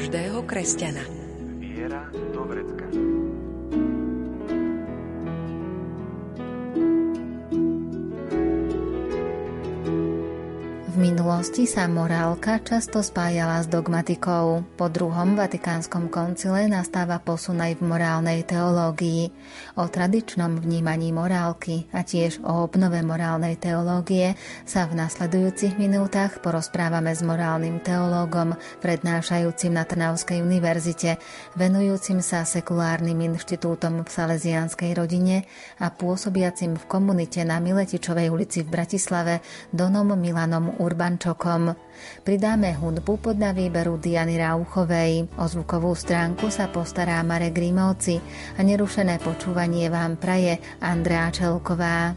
každého kresťana. Minulosti sa morálka často spájala s dogmatikou. Po druhom vatikánskom koncile nastáva posun aj v morálnej teológii. O tradičnom vnímaní morálky a tiež o obnove morálnej teológie sa v nasledujúcich minútach porozprávame s morálnym teológom, prednášajúcim na Trnavskej univerzite, venujúcim sa sekulárnym inštitútom v Salesianskej rodine a pôsobiacim v komunite na Miletičovej ulici v Bratislave Donom Milanom Ur Urbančokom. Pridáme hudbu podľa výberu Diany Rauchovej. O zvukovú stránku sa postará Marek Grimovci a nerušené počúvanie vám praje Andrea Čelková.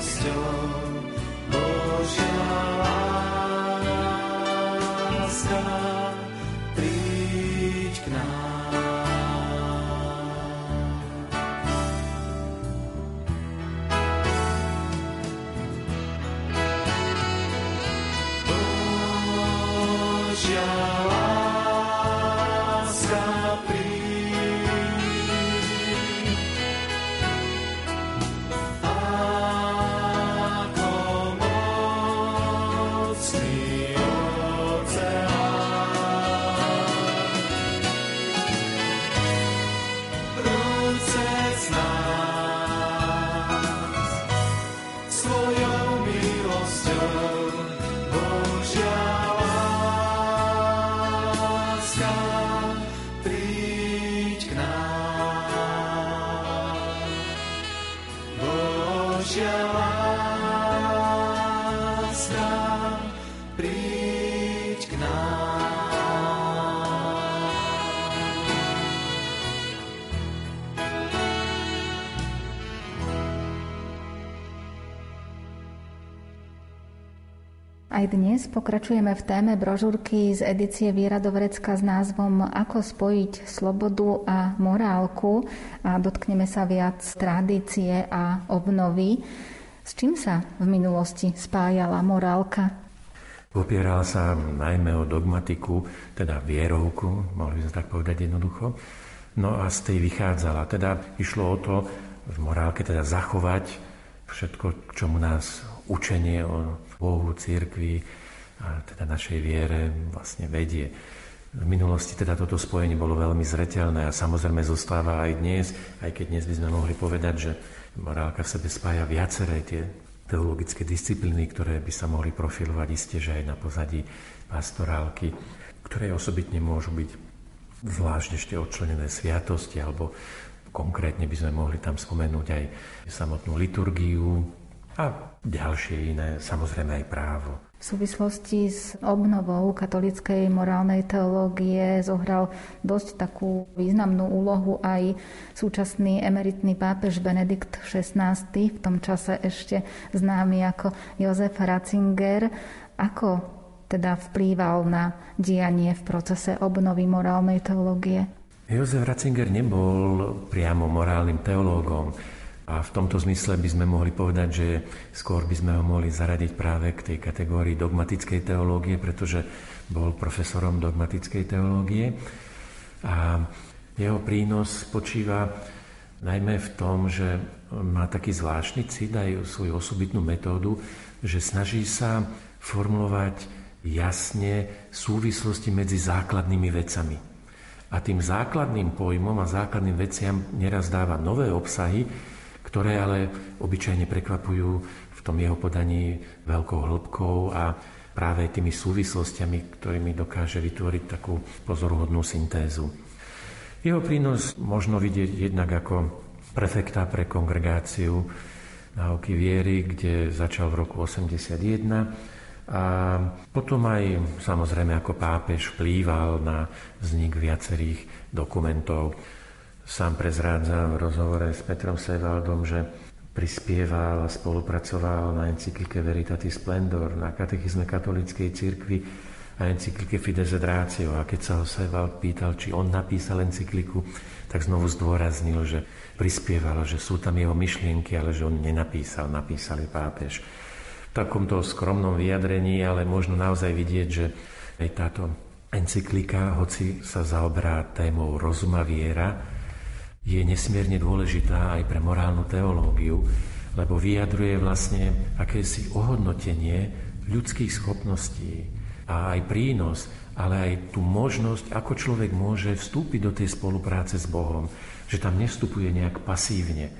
Aj dnes pokračujeme v téme brožúrky z edície Viera do s názvom Ako spojiť slobodu a morálku a dotkneme sa viac tradície a obnovy. S čím sa v minulosti spájala morálka? Opieral sa najmä o dogmatiku, teda vierovku, mohli by sme tak povedať jednoducho. No a z tej vychádzala. Teda išlo o to v morálke teda zachovať všetko, čomu nás učenie o Bohu, církvi a teda našej viere vlastne vedie. V minulosti teda toto spojenie bolo veľmi zreteľné a samozrejme zostáva aj dnes, aj keď dnes by sme mohli povedať, že morálka v sebe spája viaceré tie teologické disciplíny, ktoré by sa mohli profilovať isté, že aj na pozadí pastorálky, ktoré osobitne môžu byť zvlášť ešte odčlenené sviatosti, alebo konkrétne by sme mohli tam spomenúť aj samotnú liturgiu, a ďalšie iné, samozrejme aj právo. V súvislosti s obnovou katolickej morálnej teológie zohral dosť takú významnú úlohu aj súčasný emeritný pápež Benedikt XVI, v tom čase ešte známy ako Jozef Ratzinger. Ako teda vplýval na dianie v procese obnovy morálnej teológie? Jozef Ratzinger nebol priamo morálnym teológom. A v tomto zmysle by sme mohli povedať, že skôr by sme ho mohli zaradiť práve k tej kategórii dogmatickej teológie, pretože bol profesorom dogmatickej teológie. A jeho prínos spočíva najmä v tom, že má taký zvláštny cit aj svoju osobitnú metódu, že snaží sa formulovať jasne súvislosti medzi základnými vecami. A tým základným pojmom a základným veciam neraz dáva nové obsahy, ktoré ale obyčajne prekvapujú v tom jeho podaní veľkou hĺbkou a práve tými súvislostiami, ktorými dokáže vytvoriť takú pozoruhodnú syntézu. Jeho prínos možno vidieť jednak ako prefekta pre kongregáciu náuky viery, kde začal v roku 81 a potom aj samozrejme ako pápež vplýval na vznik viacerých dokumentov. Sám prezrádzam v rozhovore s Petrom Sevaldom, že prispieval a spolupracoval na encyklike Veritatis Splendor, na katechizme katolíckej cirkvi a encyklike Fides et Ratio. A keď sa ho Sevald pýtal, či on napísal encykliku, tak znovu zdôraznil, že prispieval, že sú tam jeho myšlienky, ale že on nenapísal, napísali pápež v takomto skromnom vyjadrení, ale možno naozaj vidieť, že aj táto encyklika, hoci sa zaoberá témou rozuma viera, je nesmierne dôležitá aj pre morálnu teológiu, lebo vyjadruje vlastne akési ohodnotenie ľudských schopností a aj prínos, ale aj tú možnosť, ako človek môže vstúpiť do tej spolupráce s Bohom, že tam nestupuje nejak pasívne,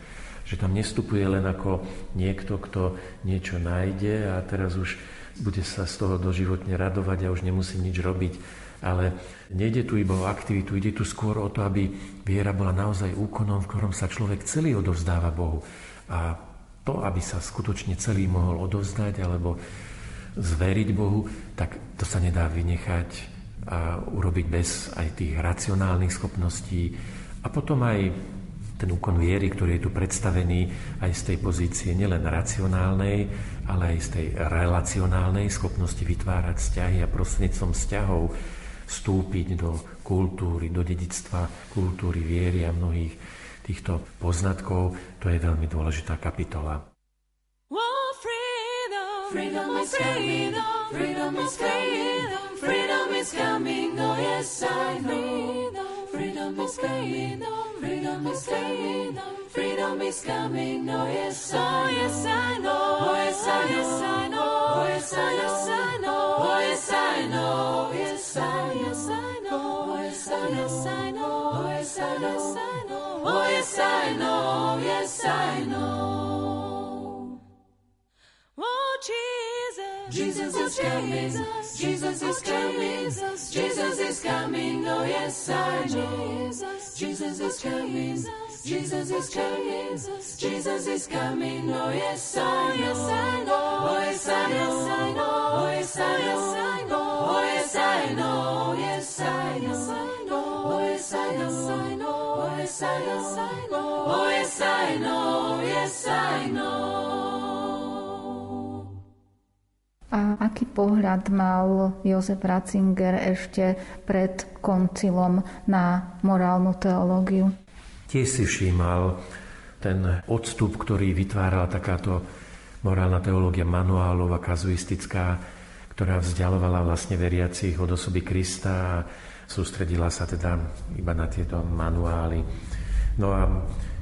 že tam nestupuje len ako niekto, kto niečo nájde a teraz už bude sa z toho doživotne radovať a už nemusí nič robiť. Ale nejde tu iba o aktivitu, ide tu skôr o to, aby viera bola naozaj úkonom, v ktorom sa človek celý odovzdáva Bohu. A to, aby sa skutočne celý mohol odovzdať alebo zveriť Bohu, tak to sa nedá vynechať a urobiť bez aj tých racionálnych schopností a potom aj ten úkon viery, ktorý je tu predstavený aj z tej pozície nielen racionálnej, ale aj z tej relacionálnej schopnosti vytvárať vzťahy a prostredníctvom vzťahov vstúpiť do kultúry, do dedictva kultúry viery a mnohých týchto poznatkov, to je veľmi dôležitá kapitola. Freedom is coming, freedom is coming, freedom is coming, oh yes I know. Freedom is coming, freedom is coming, freedom is coming, oh yes, oh yes I know, oh yes I know, yes I know, yes I know, oh yes I know, oh yes I know, yes I know. Oh Jesus, Jesus is coming. Jesus is coming. Jesus is coming. Oh yes, I know. Jesus is coming. Jesus is coming. Jesus is coming. Oh yes, I know. Oh yes, I know. Oh yes, I know. Oh yes, I know. Yes, I know. Oh yes, I know. Oh yes, I know. Oh yes, I know. Yes, I know. A aký pohľad mal Jozef Ratzinger ešte pred koncilom na morálnu teológiu? Tiež si všímal ten odstup, ktorý vytvárala takáto morálna teológia manuálová, kazuistická, ktorá vzdialovala vlastne veriacich od osoby Krista a sústredila sa teda iba na tieto manuály. No a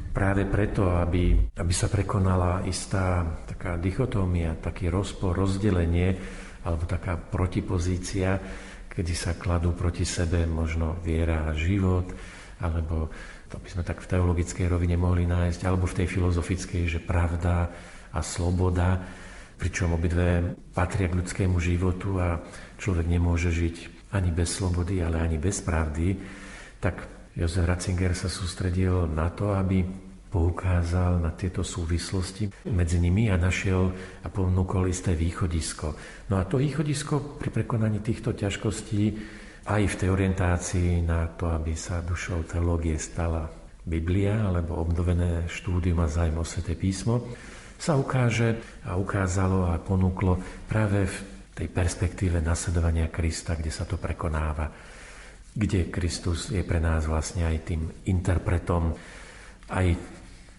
práve preto, aby, aby sa prekonala istá taká dichotómia, taký rozpor, rozdelenie alebo taká protipozícia, kedy sa kladú proti sebe možno viera a život, alebo to by sme tak v teologickej rovine mohli nájsť, alebo v tej filozofickej, že pravda a sloboda, pričom obidve patria k ľudskému životu a človek nemôže žiť ani bez slobody, ale ani bez pravdy, tak Jozef Ratzinger sa sústredil na to, aby poukázal na tieto súvislosti medzi nimi a našiel a ponúkol isté východisko. No a to východisko pri prekonaní týchto ťažkostí aj v tej orientácii na to, aby sa dušou teológie stala Biblia alebo obnovené štúdium a zájmo Sveté písmo, sa ukáže a ukázalo a ponúklo práve v tej perspektíve nasledovania Krista, kde sa to prekonáva kde Kristus je pre nás vlastne aj tým interpretom aj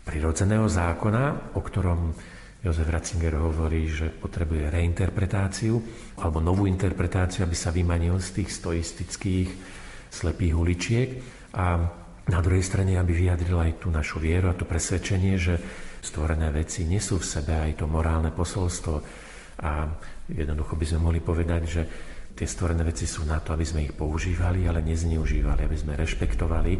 prirodzeného zákona, o ktorom Jozef Ratzinger hovorí, že potrebuje reinterpretáciu alebo novú interpretáciu, aby sa vymanil z tých stoistických slepých uličiek. A na druhej strane, aby vyjadril aj tú našu vieru a to presvedčenie, že stvorené veci nesú v sebe aj to morálne posolstvo. A jednoducho by sme mohli povedať, že tie stvorené veci sú na to, aby sme ich používali, ale nezneužívali, aby sme rešpektovali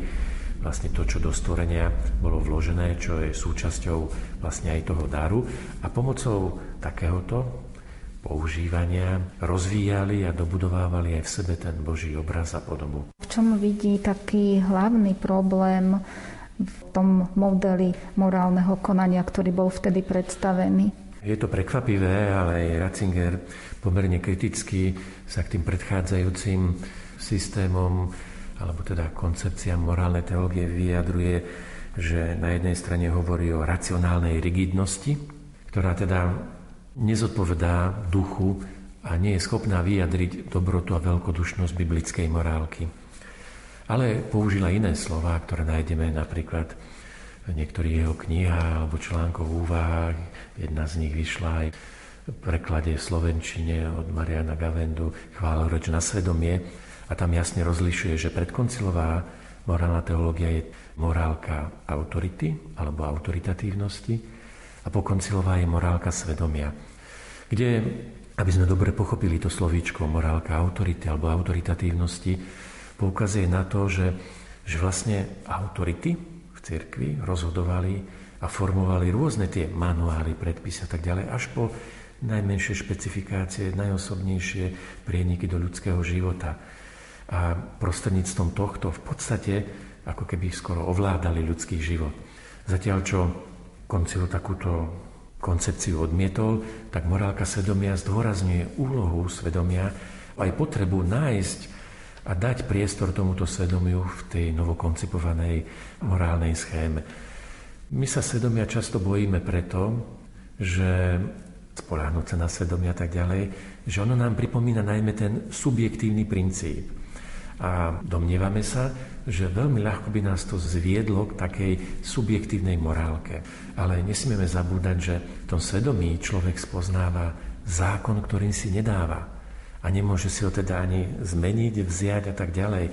vlastne to, čo do stvorenia bolo vložené, čo je súčasťou vlastne aj toho daru. A pomocou takéhoto používania rozvíjali a dobudovávali aj v sebe ten Boží obraz a podobu. V čom vidí taký hlavný problém v tom modeli morálneho konania, ktorý bol vtedy predstavený? Je to prekvapivé, ale aj Ratzinger pomerne kriticky sa k tým predchádzajúcim systémom alebo teda koncepcia morálnej teológie vyjadruje, že na jednej strane hovorí o racionálnej rigidnosti, ktorá teda nezodpovedá duchu a nie je schopná vyjadriť dobrotu a veľkodušnosť biblickej morálky. Ale použila iné slova, ktoré nájdeme napríklad v niektorých jeho knihách alebo článkoch v úvahách. Jedna z nich vyšla aj v preklade v Slovenčine od Mariana Gavendu Chváloroč na svedomie. A tam jasne rozlišuje, že predkoncilová morálna teológia je morálka autority alebo autoritatívnosti a pokoncilová je morálka svedomia kde, aby sme dobre pochopili to slovíčko morálka autority alebo autoritatívnosti, poukazuje na to, že, že vlastne autority v cirkvi rozhodovali a formovali rôzne tie manuály, predpisy a tak ďalej, až po najmenšie špecifikácie, najosobnejšie prieniky do ľudského života. A prostredníctvom tohto v podstate ako keby skoro ovládali ľudský život. Zatiaľ, čo koncil takúto koncepciu odmietol, tak morálka svedomia zdôrazňuje úlohu svedomia aj potrebu nájsť a dať priestor tomuto svedomiu v tej novokoncipovanej morálnej schéme. My sa svedomia často bojíme preto, že spoláhnuť sa na svedomia tak ďalej, že ono nám pripomína najmä ten subjektívny princíp. A domnievame sa, že veľmi ľahko by nás to zviedlo k takej subjektívnej morálke. Ale nesmieme zabúdať, že v tom svedomí človek spoznáva zákon, ktorým si nedáva. A nemôže si ho teda ani zmeniť, vziať a tak ďalej.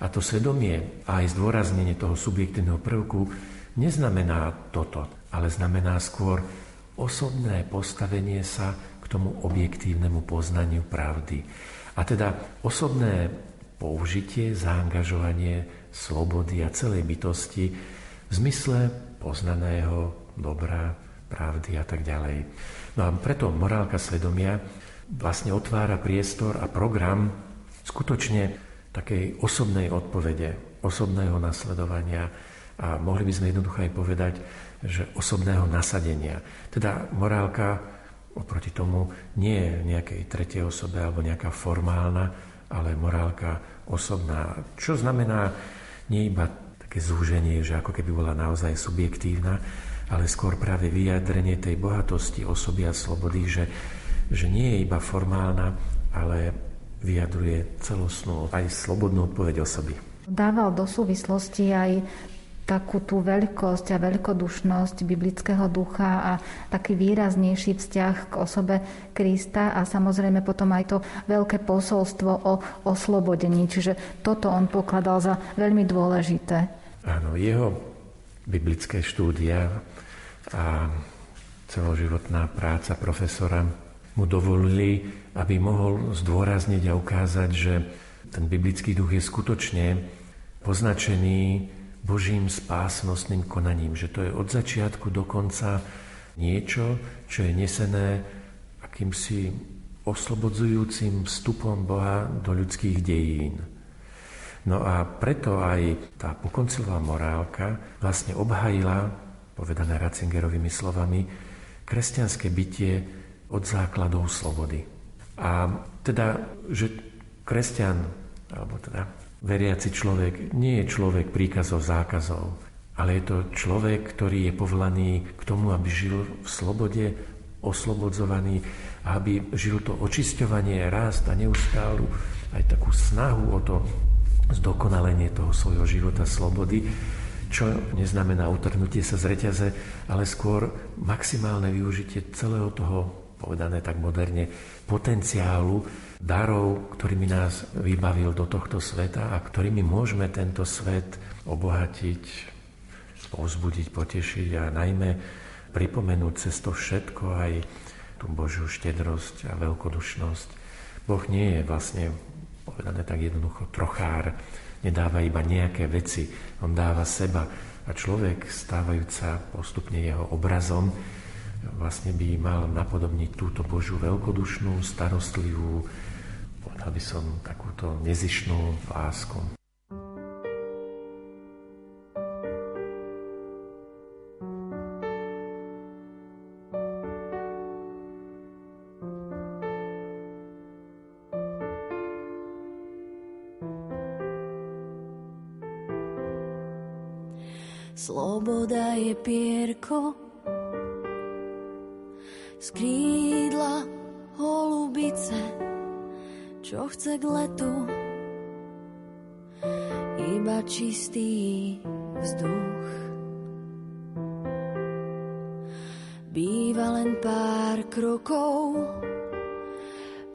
A to svedomie a aj zdôraznenie toho subjektívneho prvku neznamená toto, ale znamená skôr osobné postavenie sa k tomu objektívnemu poznaniu pravdy. A teda osobné použitie, zaangažovanie slobody a celej bytosti v zmysle poznaného dobra, pravdy a tak ďalej. No a preto morálka svedomia vlastne otvára priestor a program skutočne takej osobnej odpovede, osobného nasledovania a mohli by sme jednoducho aj povedať, že osobného nasadenia. Teda morálka oproti tomu nie je nejakej tretej osobe alebo nejaká formálna, ale morálka osobná. Čo znamená nie iba také zúženie, že ako keby bola naozaj subjektívna, ale skôr práve vyjadrenie tej bohatosti osoby a slobody, že, že nie je iba formálna, ale vyjadruje celostnú aj slobodnú odpoveď osoby. Dával do súvislosti aj takú tú veľkosť a veľkodušnosť biblického ducha a taký výraznejší vzťah k osobe Krista a samozrejme potom aj to veľké posolstvo o oslobodení. Čiže toto on pokladal za veľmi dôležité. Áno, jeho biblické štúdia a celoživotná práca profesora mu dovolili, aby mohol zdôrazniť a ukázať, že ten biblický duch je skutočne poznačený Božím spásnostným konaním, že to je od začiatku do konca niečo, čo je nesené akýmsi oslobodzujúcim vstupom Boha do ľudských dejín. No a preto aj tá pokoncilová morálka vlastne obhajila, povedané Ratzingerovými slovami, kresťanské bytie od základov slobody. A teda, že kresťan, alebo teda Veriaci človek nie je človek príkazov, zákazov, ale je to človek, ktorý je povolaný k tomu, aby žil v slobode, oslobodzovaný, aby žil to očisťovanie, rast a neustálu aj takú snahu o to zdokonalenie toho svojho života slobody, čo neznamená utrhnutie sa z reťaze, ale skôr maximálne využitie celého toho, povedané tak moderne, potenciálu, darov, ktorými nás vybavil do tohto sveta a ktorými môžeme tento svet obohatiť, povzbudiť, potešiť a najmä pripomenúť cez to všetko aj tú Božiu štedrosť a veľkodušnosť. Boh nie je vlastne, povedané tak jednoducho, trochár, nedáva iba nejaké veci, on dáva seba. A človek, stávajúca postupne jeho obrazom, vlastne by mal napodobniť túto Božiu veľkodušnú, starostlivú, povedal by som, takúto nezišnú lásku. Sloboda je pierko z holubice, čo chce k letu iba čistý vzduch. Býva len pár krokov,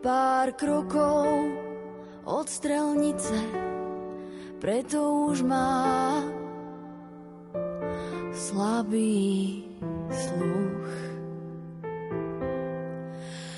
pár krokov od strelnice, preto už má slabý sluch.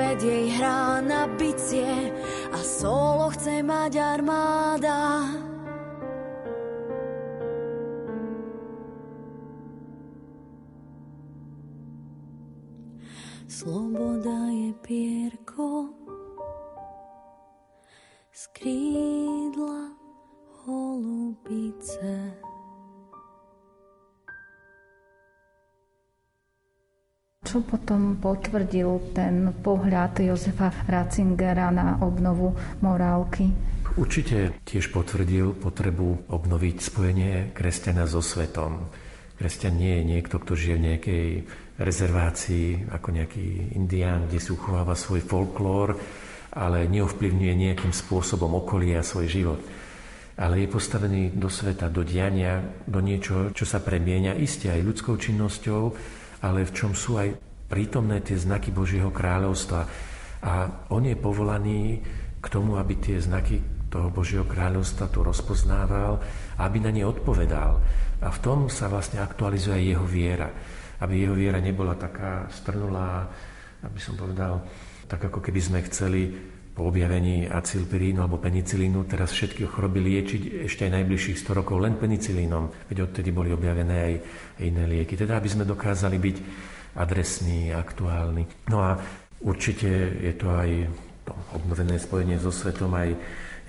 Svet jej hrá na bicie a solo chce mať armáda. Sloboda Čo potom potvrdil ten pohľad Jozefa Ratzingera na obnovu morálky? Určite tiež potvrdil potrebu obnoviť spojenie kresťana so svetom. Kresťan nie je niekto, kto žije v nejakej rezervácii ako nejaký indián, kde si uchováva svoj folklór, ale neovplyvňuje nejakým spôsobom okolie a svoj život. Ale je postavený do sveta, do diania, do niečoho, čo sa premieňa iste aj ľudskou činnosťou, ale v čom sú aj prítomné tie znaky Božieho kráľovstva. A on je povolaný k tomu, aby tie znaky toho Božieho kráľovstva tu rozpoznával aby na ne odpovedal. A v tom sa vlastne aktualizuje aj jeho viera. Aby jeho viera nebola taká strnulá, aby som povedal, tak ako keby sme chceli po objavení acilpirínu alebo penicilínu teraz všetky choroby liečiť ešte aj najbližších 100 rokov len penicilínom, veď odtedy boli objavené aj iné lieky. Teda, aby sme dokázali byť adresní, aktuálni. No a určite je to aj to obnovené spojenie so svetom aj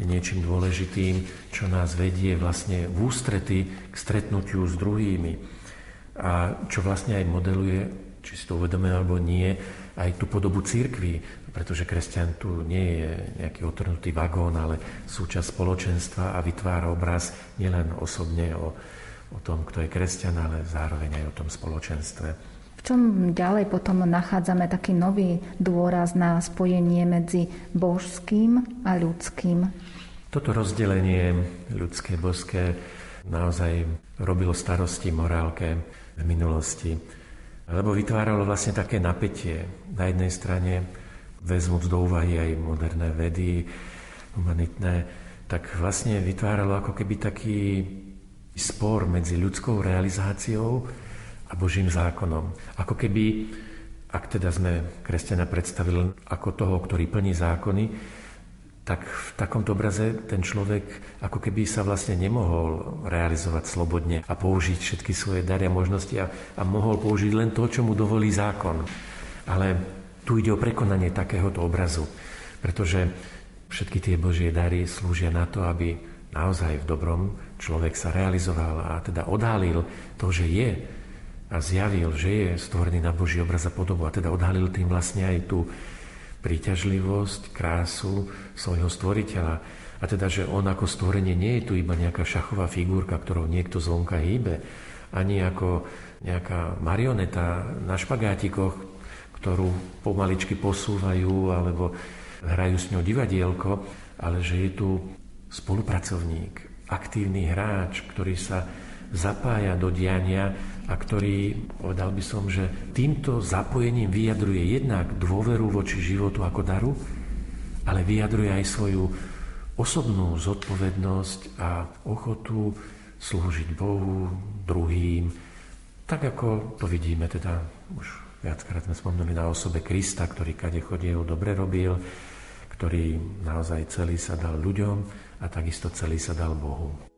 niečím dôležitým, čo nás vedie vlastne v ústrety k stretnutiu s druhými. A čo vlastne aj modeluje, či si to uvedomuje alebo nie, aj tú podobu církvy, pretože kresťan tu nie je nejaký otrhnutý vagón, ale súčasť spoločenstva a vytvára obraz nielen osobne o, o tom, kto je kresťan, ale zároveň aj o tom spoločenstve. V čom ďalej potom nachádzame taký nový dôraz na spojenie medzi božským a ľudským? Toto rozdelenie ľudské, božské naozaj robilo starosti morálke v minulosti, lebo vytváralo vlastne také napätie. Na jednej strane vezmúc do úvahy aj moderné vedy, humanitné, tak vlastne vytváralo ako keby taký spor medzi ľudskou realizáciou a Božím zákonom. Ako keby, ak teda sme kresťana predstavili ako toho, ktorý plní zákony, tak v takomto obraze ten človek ako keby sa vlastne nemohol realizovať slobodne a použiť všetky svoje dary a možnosti a, a mohol použiť len to, čo mu dovolí zákon. Ale tu ide o prekonanie takéhoto obrazu, pretože všetky tie Božie dary slúžia na to, aby naozaj v dobrom človek sa realizoval a teda odhalil to, že je a zjavil, že je stvorený na Boží obraz a podobu a teda odhalil tým vlastne aj tú príťažlivosť, krásu svojho stvoriteľa. A teda, že on ako stvorenie nie je tu iba nejaká šachová figurka, ktorou niekto zvonka hýbe, ani ako nejaká marioneta na špagátikoch, ktorú pomaličky posúvajú alebo hrajú s ňou divadielko, ale že je tu spolupracovník, aktívny hráč, ktorý sa zapája do diania a ktorý, povedal by som, že týmto zapojením vyjadruje jednak dôveru voči životu ako daru, ale vyjadruje aj svoju osobnú zodpovednosť a ochotu slúžiť Bohu, druhým, tak ako to vidíme teda už viackrát sme spomnuli na osobe Krista, ktorý kade chodil, dobre robil, ktorý naozaj celý sa dal ľuďom a takisto celý sa dal Bohu.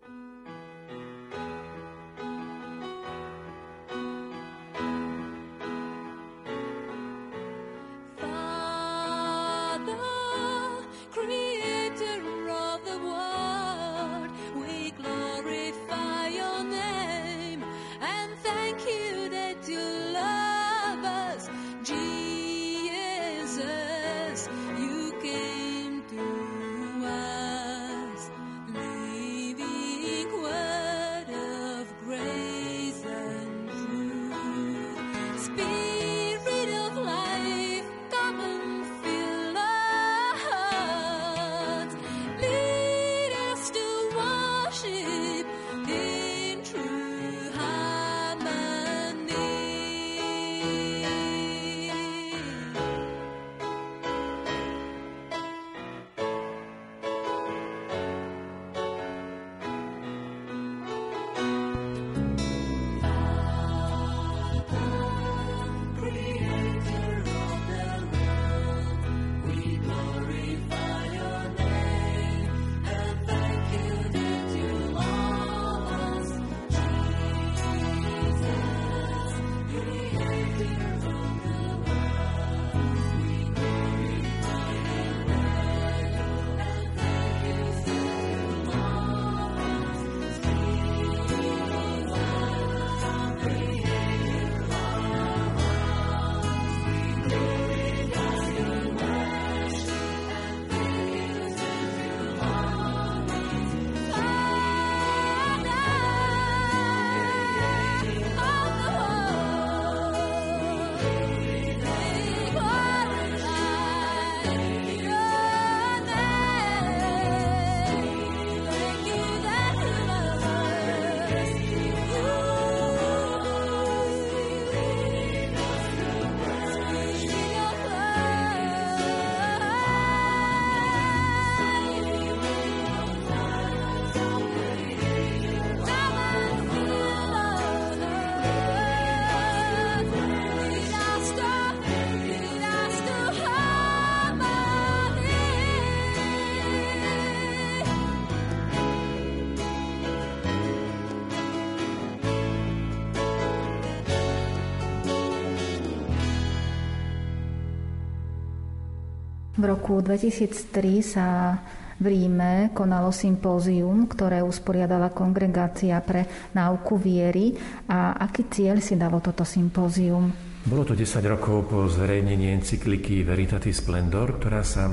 V roku 2003 sa v Ríme konalo sympózium, ktoré usporiadala Kongregácia pre náuku viery. A aký cieľ si dalo toto sympózium? Bolo to 10 rokov po zverejnení encykliky Veritatis Splendor, ktorá sa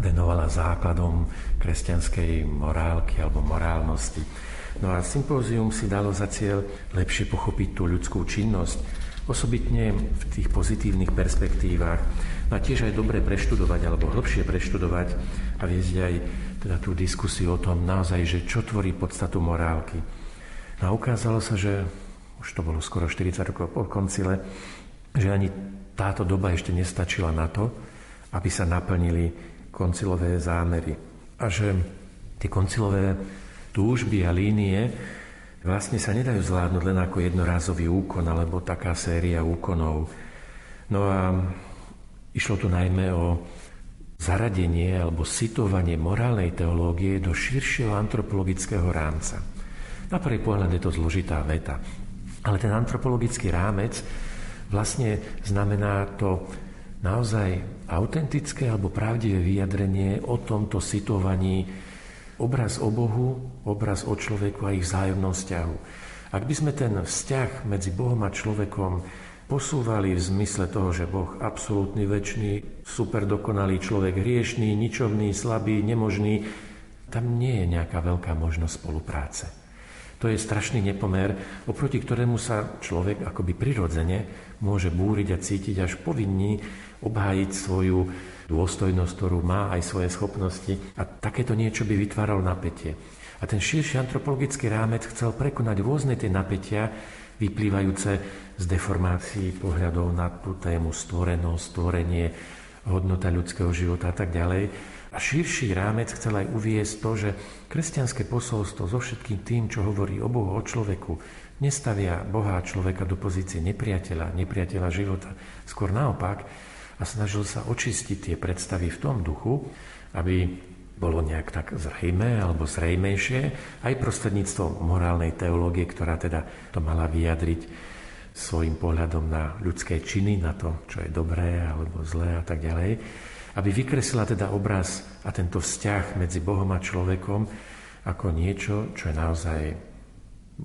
venovala základom kresťanskej morálky alebo morálnosti. No a sympózium si dalo za cieľ lepšie pochopiť tú ľudskú činnosť, osobitne v tých pozitívnych perspektívach, a tiež aj dobre preštudovať alebo hlbšie preštudovať a viesť aj teda tú diskusiu o tom naozaj, že čo tvorí podstatu morálky. No a ukázalo sa, že už to bolo skoro 40 rokov po koncile, že ani táto doba ešte nestačila na to, aby sa naplnili koncilové zámery. A že tie koncilové túžby a línie vlastne sa nedajú zvládnuť len ako jednorázový úkon alebo taká séria úkonov. No a Išlo tu najmä o zaradenie alebo sitovanie morálnej teológie do širšieho antropologického rámca. Na prvý pohľad je to zložitá veta, ale ten antropologický rámec vlastne znamená to naozaj autentické alebo pravdivé vyjadrenie o tomto situovaní obraz o Bohu, obraz o človeku a ich vzájomnom vzťahu. Ak by sme ten vzťah medzi Bohom a človekom posúvali v zmysle toho, že Boh absolútny, väčší, super dokonalý človek, hriešný, ničovný, slabý, nemožný, tam nie je nejaká veľká možnosť spolupráce. To je strašný nepomer, oproti ktorému sa človek akoby prirodzene môže búriť a cítiť až povinný obhájiť svoju dôstojnosť, ktorú má aj svoje schopnosti. A takéto niečo by vytváralo napätie. A ten širší antropologický rámec chcel prekonať rôzne tie napätia, vyplývajúce z deformácií pohľadov na tú tému stvorenosť, stvorenie, hodnota ľudského života a tak ďalej. A širší rámec chcel aj uviesť to, že kresťanské posolstvo so všetkým tým, čo hovorí o Bohu, o človeku, nestavia Boha a človeka do pozície nepriateľa, nepriateľa života. Skôr naopak, a snažil sa očistiť tie predstavy v tom duchu, aby bolo nejak tak zrejme alebo zrejmejšie, aj prostredníctvom morálnej teológie, ktorá teda to mala vyjadriť svojim pohľadom na ľudské činy, na to, čo je dobré alebo zlé a tak ďalej, aby vykreslila teda obraz a tento vzťah medzi Bohom a človekom ako niečo, čo je naozaj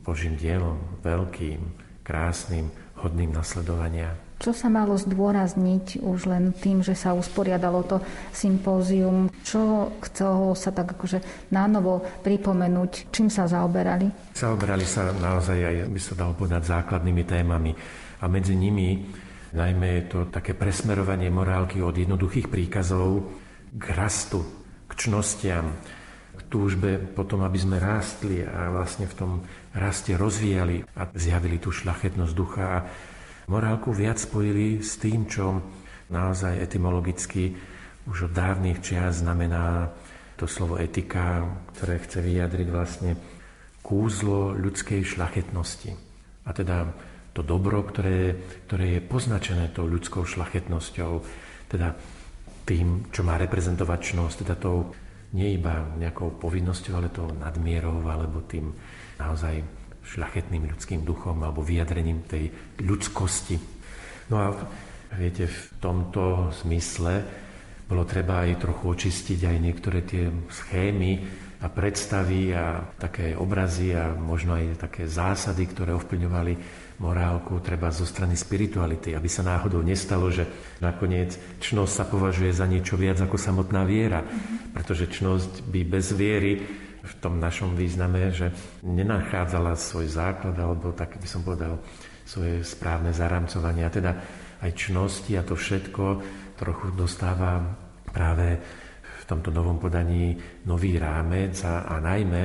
Božím dielom, veľkým, krásnym, hodným nasledovania. Čo sa malo zdôrazniť už len tým, že sa usporiadalo to sympózium? Čo chcelo sa tak akože nánovo pripomenúť? Čím sa zaoberali? Zaoberali sa naozaj aj, by sa dalo povedať, základnými témami. A medzi nimi najmä je to také presmerovanie morálky od jednoduchých príkazov k rastu, k čnostiam, k túžbe potom, aby sme rástli a vlastne v tom raste rozvíjali a zjavili tú šlachetnosť ducha a morálku viac spojili s tým, čo naozaj etymologicky už od dávnych čias znamená to slovo etika, ktoré chce vyjadriť vlastne kúzlo ľudskej šlachetnosti. A teda to dobro, ktoré, ktoré je poznačené tou ľudskou šlachetnosťou, teda tým, čo má reprezentovať čnosť, teda tou nie iba nejakou povinnosťou, ale tou nadmierou, alebo tým naozaj šľachetným ľudským duchom alebo vyjadrením tej ľudskosti. No a viete, v tomto zmysle bolo treba aj trochu očistiť aj niektoré tie schémy a predstavy a také obrazy a možno aj také zásady, ktoré ovplyvňovali morálku, treba zo strany spirituality, aby sa náhodou nestalo, že nakoniec čnosť sa považuje za niečo viac ako samotná viera, pretože čnosť by bez viery v tom našom význame, že nenachádzala svoj základ, alebo tak by som povedal, svoje správne zaramcovanie. A teda aj čnosti a to všetko trochu dostáva práve v tomto novom podaní nový rámec a, a najmä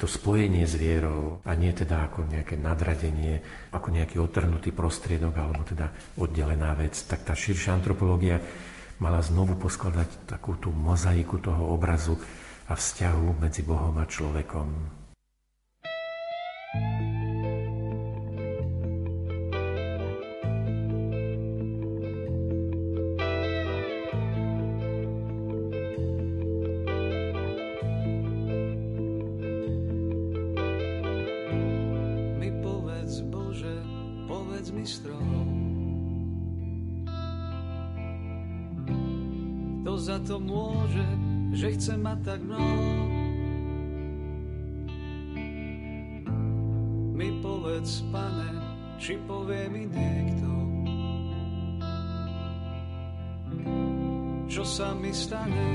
to spojenie s vierou a nie teda ako nejaké nadradenie, ako nejaký otrhnutý prostriedok alebo teda oddelená vec, tak tá širšia antropológia mala znovu poskladať takú tú mozaiku toho obrazu a vzťahu medzi Bohom a človekom. Za to môže, že chce mať tak mnoho. Mi povedz, pane, či povie mi niekto, čo sa mi stane,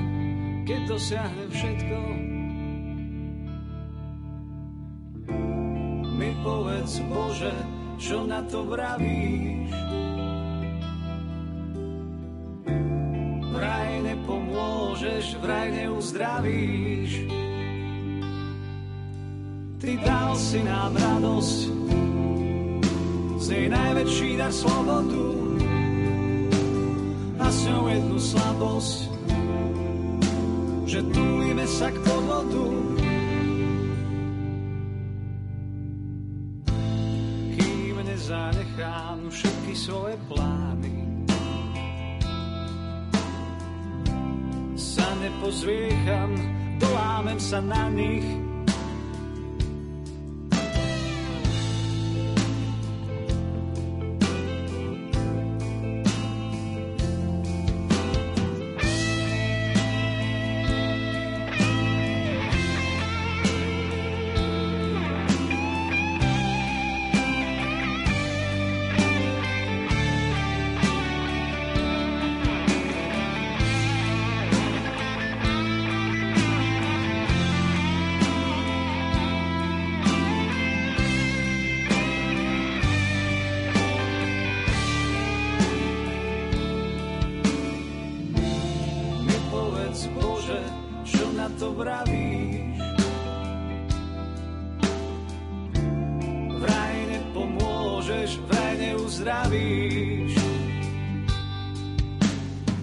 keď dosiahnem všetko. Mi povedz, Bože, čo na to vravíš, nepomôžeš, vraj neuzdravíš. Ty dal si nám radosť, z nej najväčší dar slobodu a s ňou jednu slabosť, že túlime sa k podvodu. Kým nezanechám všetky svoje plány, nepozviecham, dolámem sa na nich. to vravíš. Vraj nepomôžeš, vraj neuzdravíš.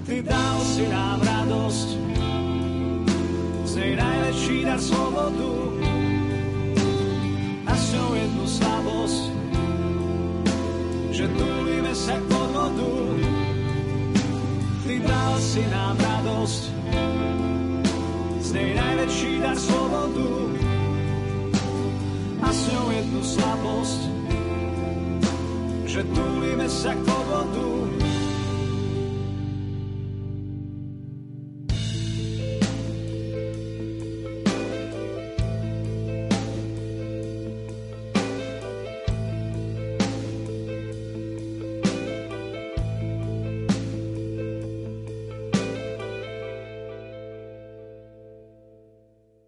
Ty dal si nám radosť, z nej najväčší dar slobodu. A s ňou jednu slabosť, že túlime sa k podvodu. Ty dal si nám dar slobodu a s ňou jednu slabosť, že túlime sa k podvodu.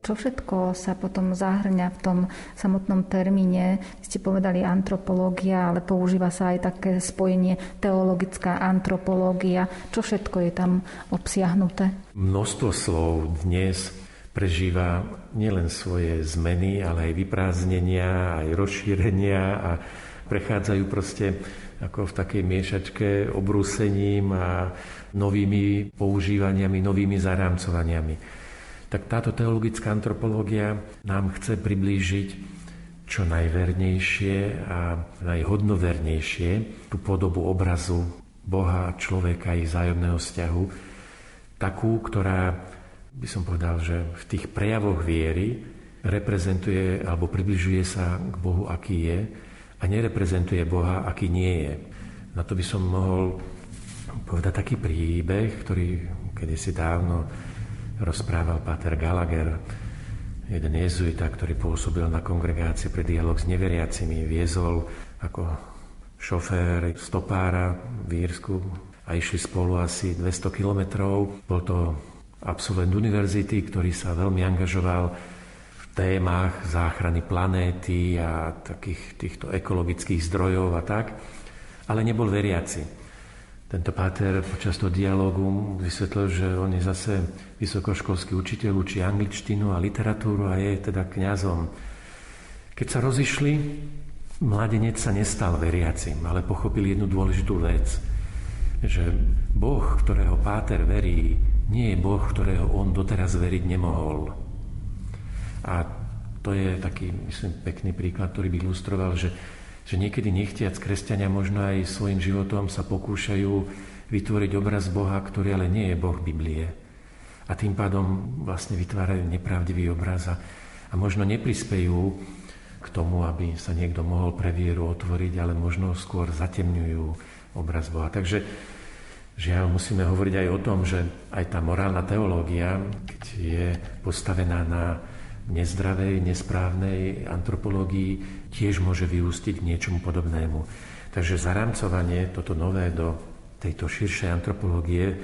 Čo všetko sa potom zahrňa v tom samotnom termíne? Ste povedali antropológia, ale používa sa aj také spojenie teologická antropológia. Čo všetko je tam obsiahnuté? Množstvo slov dnes prežíva nielen svoje zmeny, ale aj vyprázdnenia, aj rozšírenia a prechádzajú proste ako v takej miešačke obrúsením a novými používaniami, novými zarámcovaniami tak táto teologická antropológia nám chce priblížiť čo najvernejšie a najhodnovernejšie tú podobu obrazu Boha, človeka i vzájomného vzťahu, takú, ktorá, by som povedal, že v tých prejavoch viery reprezentuje alebo približuje sa k Bohu, aký je a nereprezentuje Boha, aký nie je. Na to by som mohol povedať taký príbeh, ktorý kedysi dávno rozprával Pater Gallagher, jeden jezuita, ktorý pôsobil na kongregácii pre dialog s neveriacimi, viezol ako šofér stopára v Írsku a išli spolu asi 200 kilometrov. Bol to absolvent univerzity, ktorý sa veľmi angažoval v témach záchrany planéty a takých týchto ekologických zdrojov a tak, ale nebol veriaci. Tento páter počas toho dialogu vysvetlil, že on je zase vysokoškolský učiteľ, učí angličtinu a literatúru a je teda kňazom. Keď sa rozišli, mladenec sa nestal veriacim, ale pochopil jednu dôležitú vec, že Boh, ktorého páter verí, nie je Boh, ktorého on doteraz veriť nemohol. A to je taký, myslím, pekný príklad, ktorý by ilustroval, že že niekedy nechtiac kresťania možno aj svojim životom sa pokúšajú vytvoriť obraz Boha, ktorý ale nie je Boh Biblie. A tým pádom vlastne vytvárajú nepravdivý obraz a, a možno neprispejú k tomu, aby sa niekto mohol pre vieru otvoriť, ale možno skôr zatemňujú obraz Boha. Takže žiaľ musíme hovoriť aj o tom, že aj tá morálna teológia, keď je postavená na nezdravej, nesprávnej antropológii tiež môže vyústiť k niečomu podobnému. Takže zarámcovanie toto nové do tejto širšej antropológie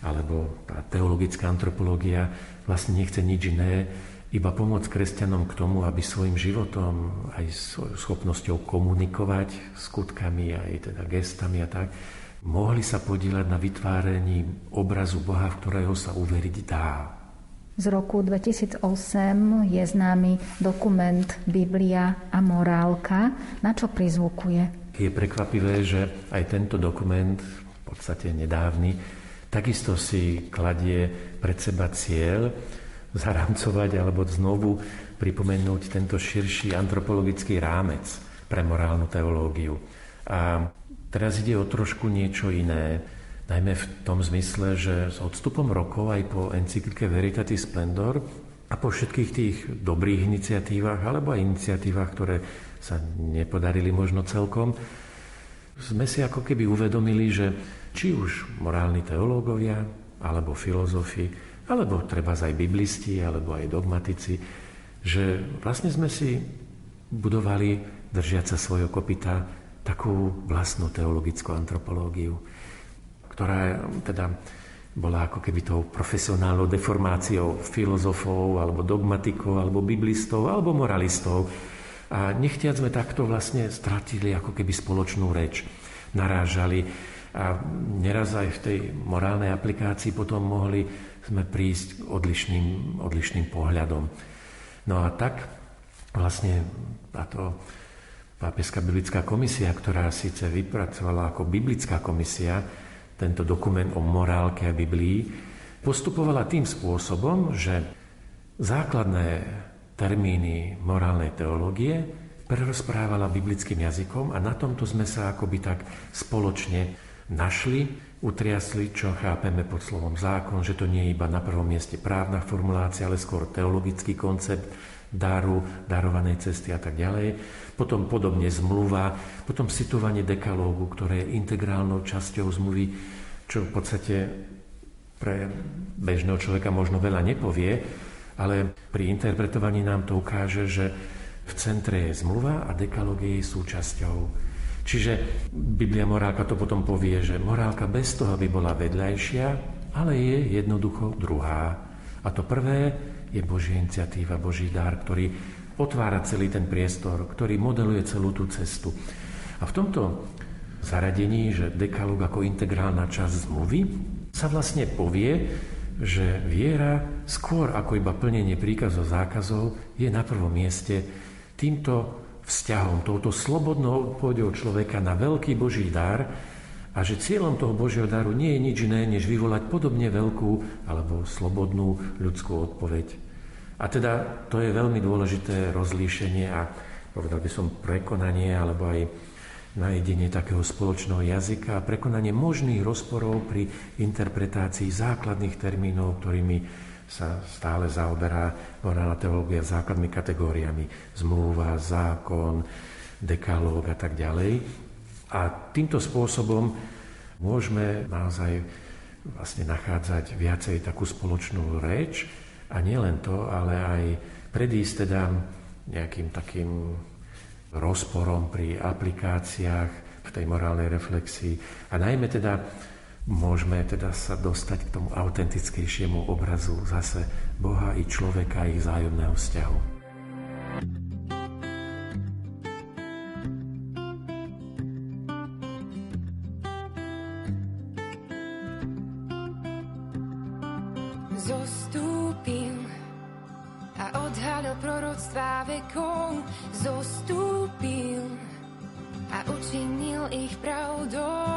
alebo tá teologická antropológia vlastne nechce nič iné, iba pomôcť kresťanom k tomu, aby svojim životom, aj svojou schopnosťou komunikovať skutkami, aj teda gestami a tak, mohli sa podielať na vytváraní obrazu Boha, v ktorého sa uveriť dá z roku 2008 je známy dokument Biblia a morálka. Na čo prizvukuje? Je prekvapivé, že aj tento dokument, v podstate nedávny, takisto si kladie pred seba cieľ zaramcovať alebo znovu pripomenúť tento širší antropologický rámec pre morálnu teológiu. A teraz ide o trošku niečo iné Najmä v tom zmysle, že s odstupom rokov aj po encyklike Veritatis Splendor a po všetkých tých dobrých iniciatívach alebo aj iniciatívach, ktoré sa nepodarili možno celkom, sme si ako keby uvedomili, že či už morálni teológovia, alebo filozofi, alebo treba aj biblisti, alebo aj dogmatici, že vlastne sme si budovali, držiať sa svojho kopita, takú vlastnú teologickú antropológiu ktorá teda bola ako keby tou profesionálnou deformáciou filozofov, alebo dogmatikov, alebo biblistov, alebo moralistov. A nechtiac sme takto vlastne stratili ako keby spoločnú reč. Narážali a neraz aj v tej morálnej aplikácii potom mohli sme prísť k odlišným, odlišným pohľadom. No a tak vlastne táto Pápežská biblická komisia, ktorá síce vypracovala ako biblická komisia tento dokument o morálke a Biblii, postupovala tým spôsobom, že základné termíny morálnej teológie prerozprávala biblickým jazykom a na tomto sme sa akoby tak spoločne našli, utriasli, čo chápeme pod slovom zákon, že to nie je iba na prvom mieste právna formulácia, ale skôr teologický koncept, daru, darovanej cesty a tak ďalej. Potom podobne zmluva, potom citovanie dekalógu, ktoré je integrálnou časťou zmluvy, čo v podstate pre bežného človeka možno veľa nepovie, ale pri interpretovaní nám to ukáže, že v centre je zmluva a dekalóg je jej súčasťou. Čiže Biblia morálka to potom povie, že morálka bez toho by bola vedľajšia, ale je jednoducho druhá. A to prvé je Božia iniciatíva, Boží dar, ktorý otvára celý ten priestor, ktorý modeluje celú tú cestu. A v tomto zaradení, že dekalóg ako integrálna časť zmluvy, sa vlastne povie, že viera skôr ako iba plnenie príkazov zákazov je na prvom mieste týmto vzťahom, touto slobodnou odpovedou človeka na veľký Boží dar a že cieľom toho Božieho daru nie je nič iné, než vyvolať podobne veľkú alebo slobodnú ľudskú odpoveď. A teda to je veľmi dôležité rozlíšenie a povedal by som prekonanie alebo aj nájdenie takého spoločného jazyka a prekonanie možných rozporov pri interpretácii základných termínov, ktorými sa stále zaoberá morálna teológia základnými kategóriami. Zmluva, zákon, dekalóg a tak ďalej. A týmto spôsobom môžeme naozaj vlastne nachádzať viacej takú spoločnú reč, a nielen to, ale aj predísť teda nejakým takým rozporom pri aplikáciách v tej morálnej reflexii. A najmä teda môžeme teda sa dostať k tomu autentickejšiemu obrazu zase Boha i človeka a ich zájomného vzťahu. vekov zostúpil a učinil ich pravdou.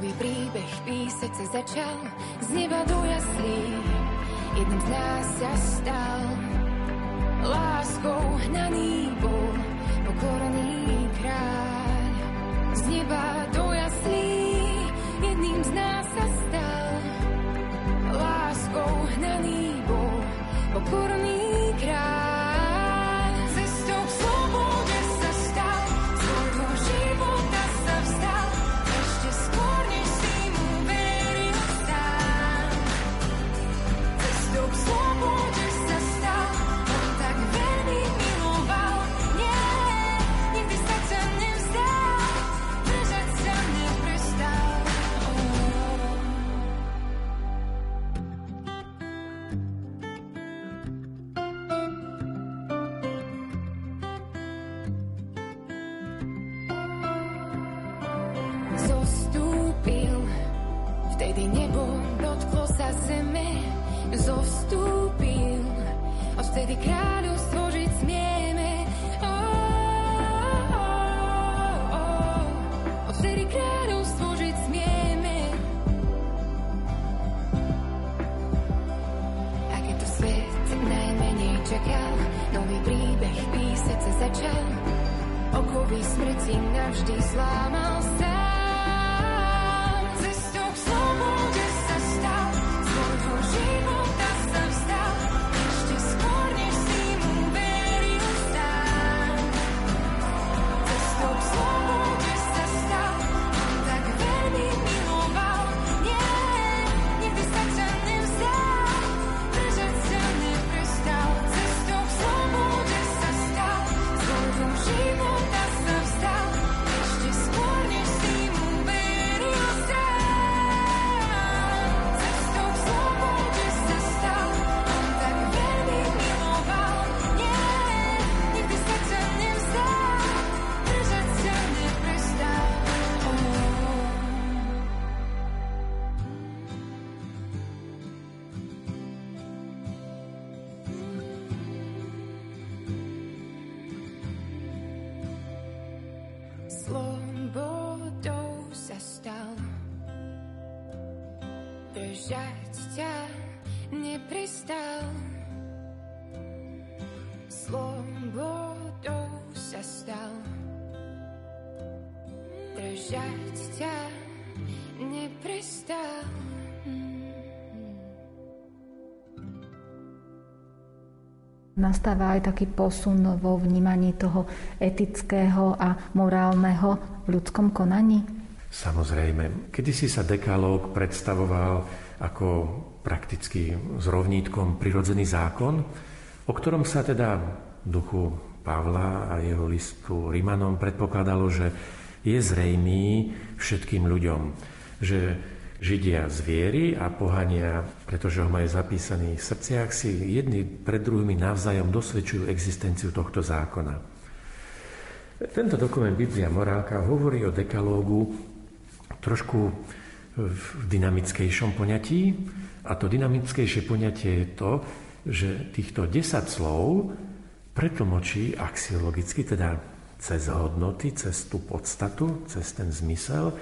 Nový príbeh písať sa začal, z neba do jaslí, jedným z nás sa stal. Láskou hnaný bol, pokorný kráľ, na zeme zostúpil a vtedy kráľovstvo žiť smieme. Oh, oh, oh, oh. A vtedy kráľovstvo žiť smieme. A keď to svet najmenej čakal, nový príbeh písať sa začal. Okový smrti navždy zlámal sa. Nastáva aj taký posun vo vnímaní toho etického a morálneho v ľudskom konaní? Samozrejme. Kedy si sa dekalóg predstavoval ako prakticky s rovnítkom prirodzený zákon, o ktorom sa teda duchu Pavla a jeho listu Rimanom predpokladalo, že je zrejmý všetkým ľuďom. Že Židia z viery a pohania, pretože ho majú zapísaný v srdciach, si jedni pred druhými navzájom dosvedčujú existenciu tohto zákona. Tento dokument Biblia Morálka hovorí o dekalógu trošku v dynamickejšom poňatí. A to dynamickejšie poňatie je to, že týchto 10 slov pretlmočí axiologicky, teda cez hodnoty, cez tú podstatu, cez ten zmysel,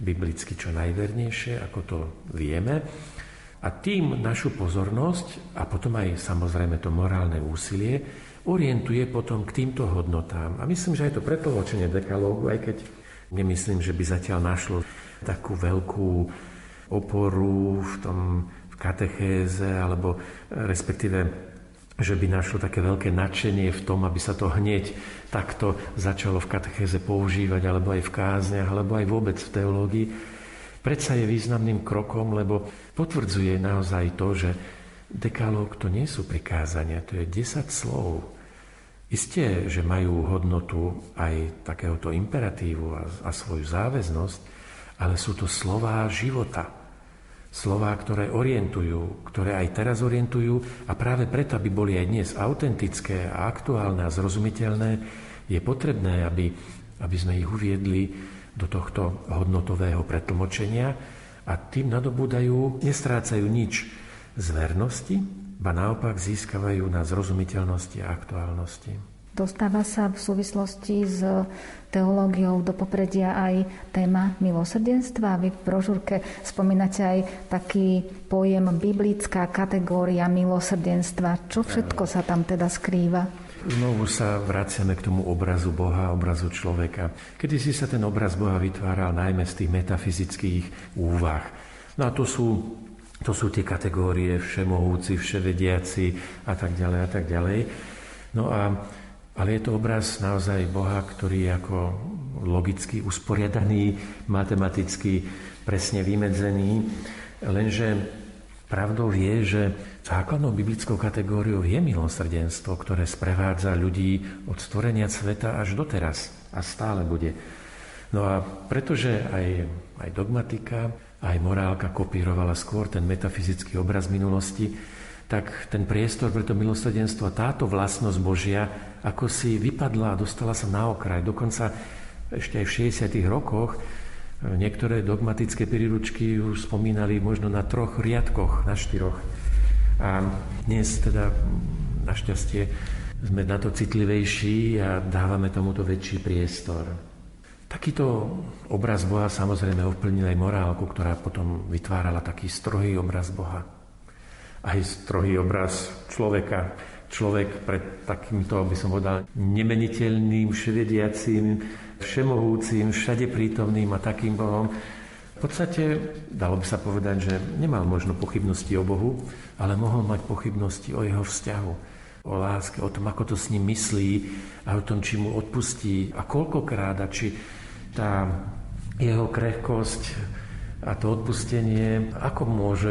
biblicky čo najvernejšie, ako to vieme. A tým našu pozornosť a potom aj samozrejme to morálne úsilie orientuje potom k týmto hodnotám. A myslím, že aj to pretlmočenie dekalógu, aj keď nemyslím, že by zatiaľ našlo takú veľkú oporu v tom v katechéze, alebo respektíve že by našlo také veľké nadšenie v tom, aby sa to hneď takto začalo v katechéze používať, alebo aj v kázniach, alebo aj vôbec v teológii, predsa je významným krokom, lebo potvrdzuje naozaj to, že dekalóg to nie sú prikázania, to je 10 slov. Isté, že majú hodnotu aj takéhoto imperatívu a, a svoju záväznosť, ale sú to slová života Slová, ktoré orientujú, ktoré aj teraz orientujú a práve preto, aby boli aj dnes autentické a aktuálne a zrozumiteľné, je potrebné, aby, aby sme ich uviedli do tohto hodnotového pretlmočenia a tým nadobúdajú, nestrácajú nič z vernosti, ba naopak získavajú na zrozumiteľnosti a aktuálnosti. Dostáva sa v súvislosti s teológiou do popredia aj téma milosrdenstva. Vy v brožúrke spomínate aj taký pojem biblická kategória milosrdenstva. Čo všetko sa tam teda skrýva? Znovu sa vraciame k tomu obrazu Boha, obrazu človeka. Kedy si sa ten obraz Boha vytváral najmä z tých metafyzických úvah. No a to sú, to sú tie kategórie všemohúci, vševediaci a tak ďalej a tak ďalej. No a ale je to obraz naozaj Boha, ktorý je ako logicky usporiadaný, matematicky presne vymedzený, lenže pravdou je, že základnou biblickou kategóriou je milosrdenstvo, ktoré sprevádza ľudí od stvorenia sveta až doteraz a stále bude. No a pretože aj, aj dogmatika, aj morálka kopírovala skôr ten metafyzický obraz minulosti, tak ten priestor pre to milosrdenstvo, táto vlastnosť Božia, ako si vypadla a dostala sa na okraj. Dokonca ešte aj v 60. rokoch e, niektoré dogmatické príručky už spomínali možno na troch riadkoch, na štyroch. A dnes teda našťastie sme na to citlivejší a dávame tomuto väčší priestor. Takýto obraz Boha samozrejme ovplnil aj morálku, ktorá potom vytvárala taký strohý obraz Boha aj strohý obraz človeka. Človek pred takýmto, by som povedal, nemeniteľným, vševediacím, všemohúcim, všade prítomným a takým Bohom. V podstate dalo by sa povedať, že nemal možno pochybnosti o Bohu, ale mohol mať pochybnosti o jeho vzťahu, o láske, o tom, ako to s ním myslí a o tom, či mu odpustí a koľkokrát a či tá jeho krehkosť a to odpustenie, ako môže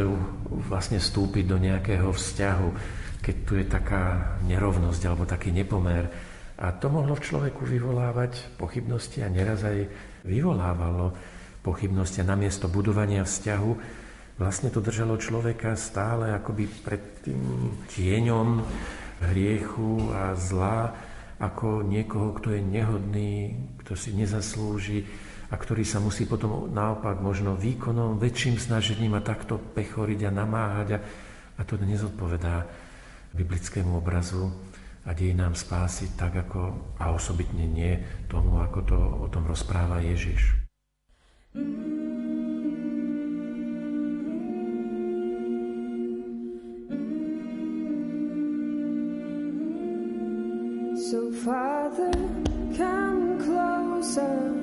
vlastne vstúpiť do nejakého vzťahu, keď tu je taká nerovnosť alebo taký nepomer. A to mohlo v človeku vyvolávať pochybnosti a neraz aj vyvolávalo pochybnosti a namiesto budovania vzťahu vlastne to držalo človeka stále akoby pred tým tieňom hriechu a zla, ako niekoho, kto je nehodný, kto si nezaslúži a ktorý sa musí potom naopak možno výkonom, väčším snažením a takto pechoriť a namáhať a, a to nezodpovedá biblickému obrazu a dejinám spásy tak ako a osobitne nie tomu, ako to o tom rozpráva Ježiš. So, Father, come closer.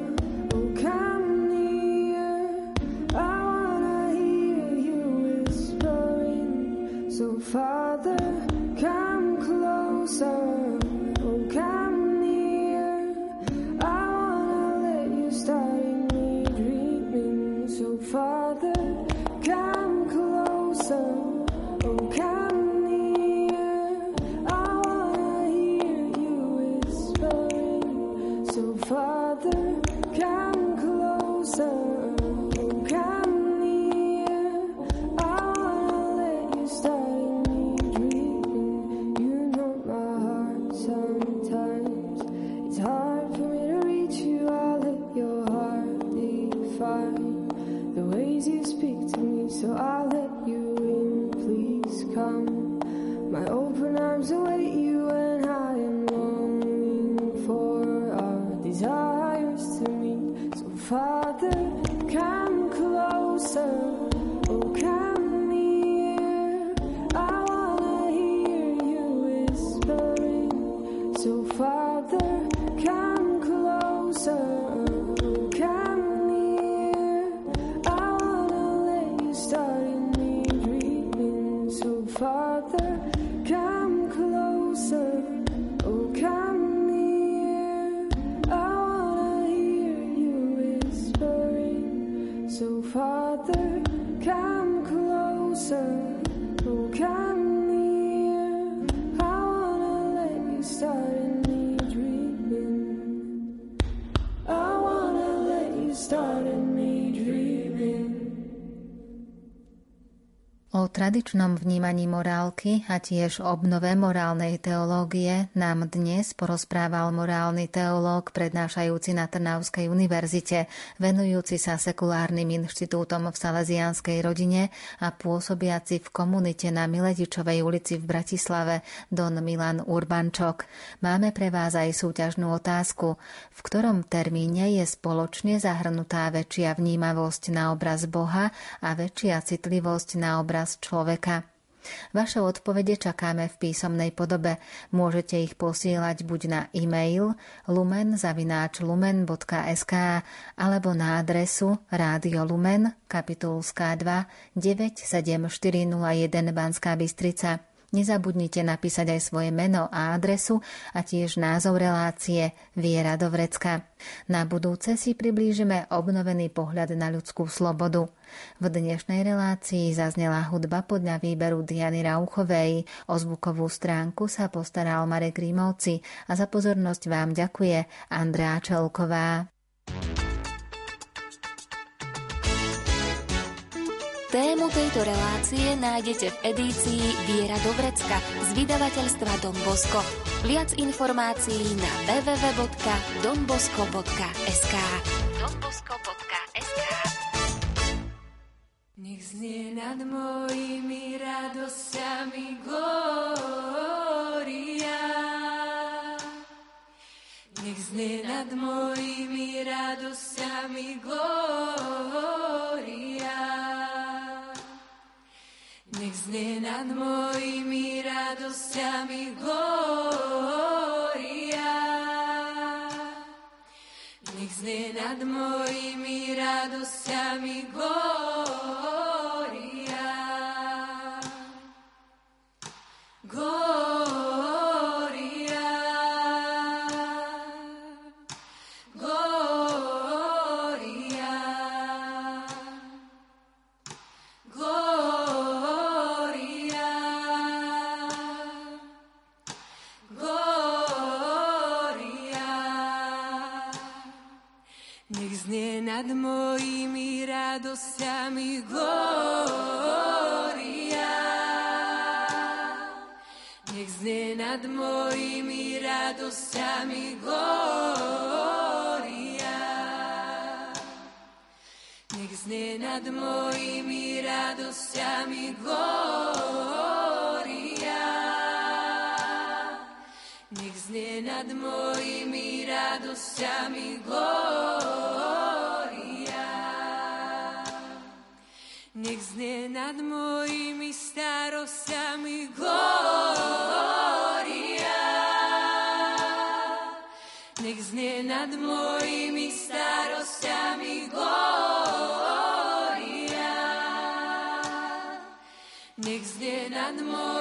Tradičnom vnímaní morálky a tiež obnove morálnej teológie nám dnes porozprával morálny teológ prednášajúci na Trnavskej univerzite, venujúci sa sekulárnym inštitútom v salesianskej rodine a pôsobiaci v komunite na Miledičovej ulici v Bratislave Don Milan Urbančok. Máme pre vás aj súťažnú otázku, v ktorom termíne je spoločne zahrnutá väčšia vnímavosť na obraz Boha a väčšia citlivosť na obraz človeka človeka. Vaše odpovede čakáme v písomnej podobe. Môžete ich posielať buď na e-mail lumen.lumen.sk alebo na adresu Rádio Lumen, kapitulská 2, 97401 Banská Bystrica. Nezabudnite napísať aj svoje meno a adresu a tiež názov relácie Viera do vrecka. Na budúce si priblížime obnovený pohľad na ľudskú slobodu. V dnešnej relácii zaznela hudba podľa výberu Diany Rauchovej. O zvukovú stránku sa postaral Marek Rímovci a za pozornosť vám ďakuje Andrá Čelková. Tejto relácie nájdete v edícii Viera do vrecka z vydavateľstva Don Bosco. Viac informácií na www.donbosco.sk donbosco.sk Nech znie nad mojimi radosťami glória Nech znie nad mojimi radosťami glória znie nad mojimi radosťami glória. Nech znie nad mojimi radosťami glória. Nad mojimi radosťami glória. Nech znie nad mojimi radosťami glória. Nech znie nad mojimi starosťami glória. Nad mojimi starostiami gloria. Nech znie nad mojimi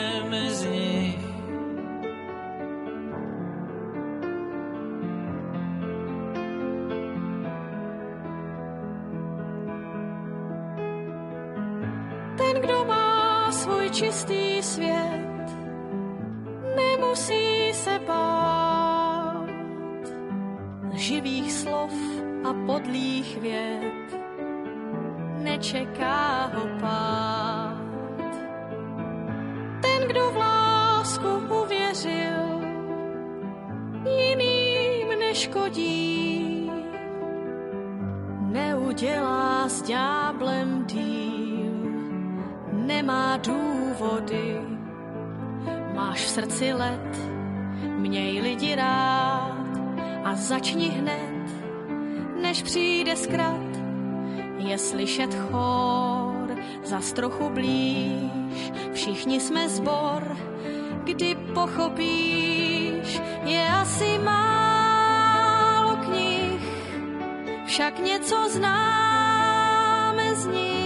věd, nečeká ho pád. Ten, kdo v lásku uvěřil, jiným neškodí, neudělá s ďáblem díl, nemá důvod vody. Máš v srdci let, měj lidi rád a začni hned, přijde zkrat. Je slyšet chor, za trochu blíž, všichni jsme zbor, kdy pochopíš, je asi málo knih, však něco známe z nich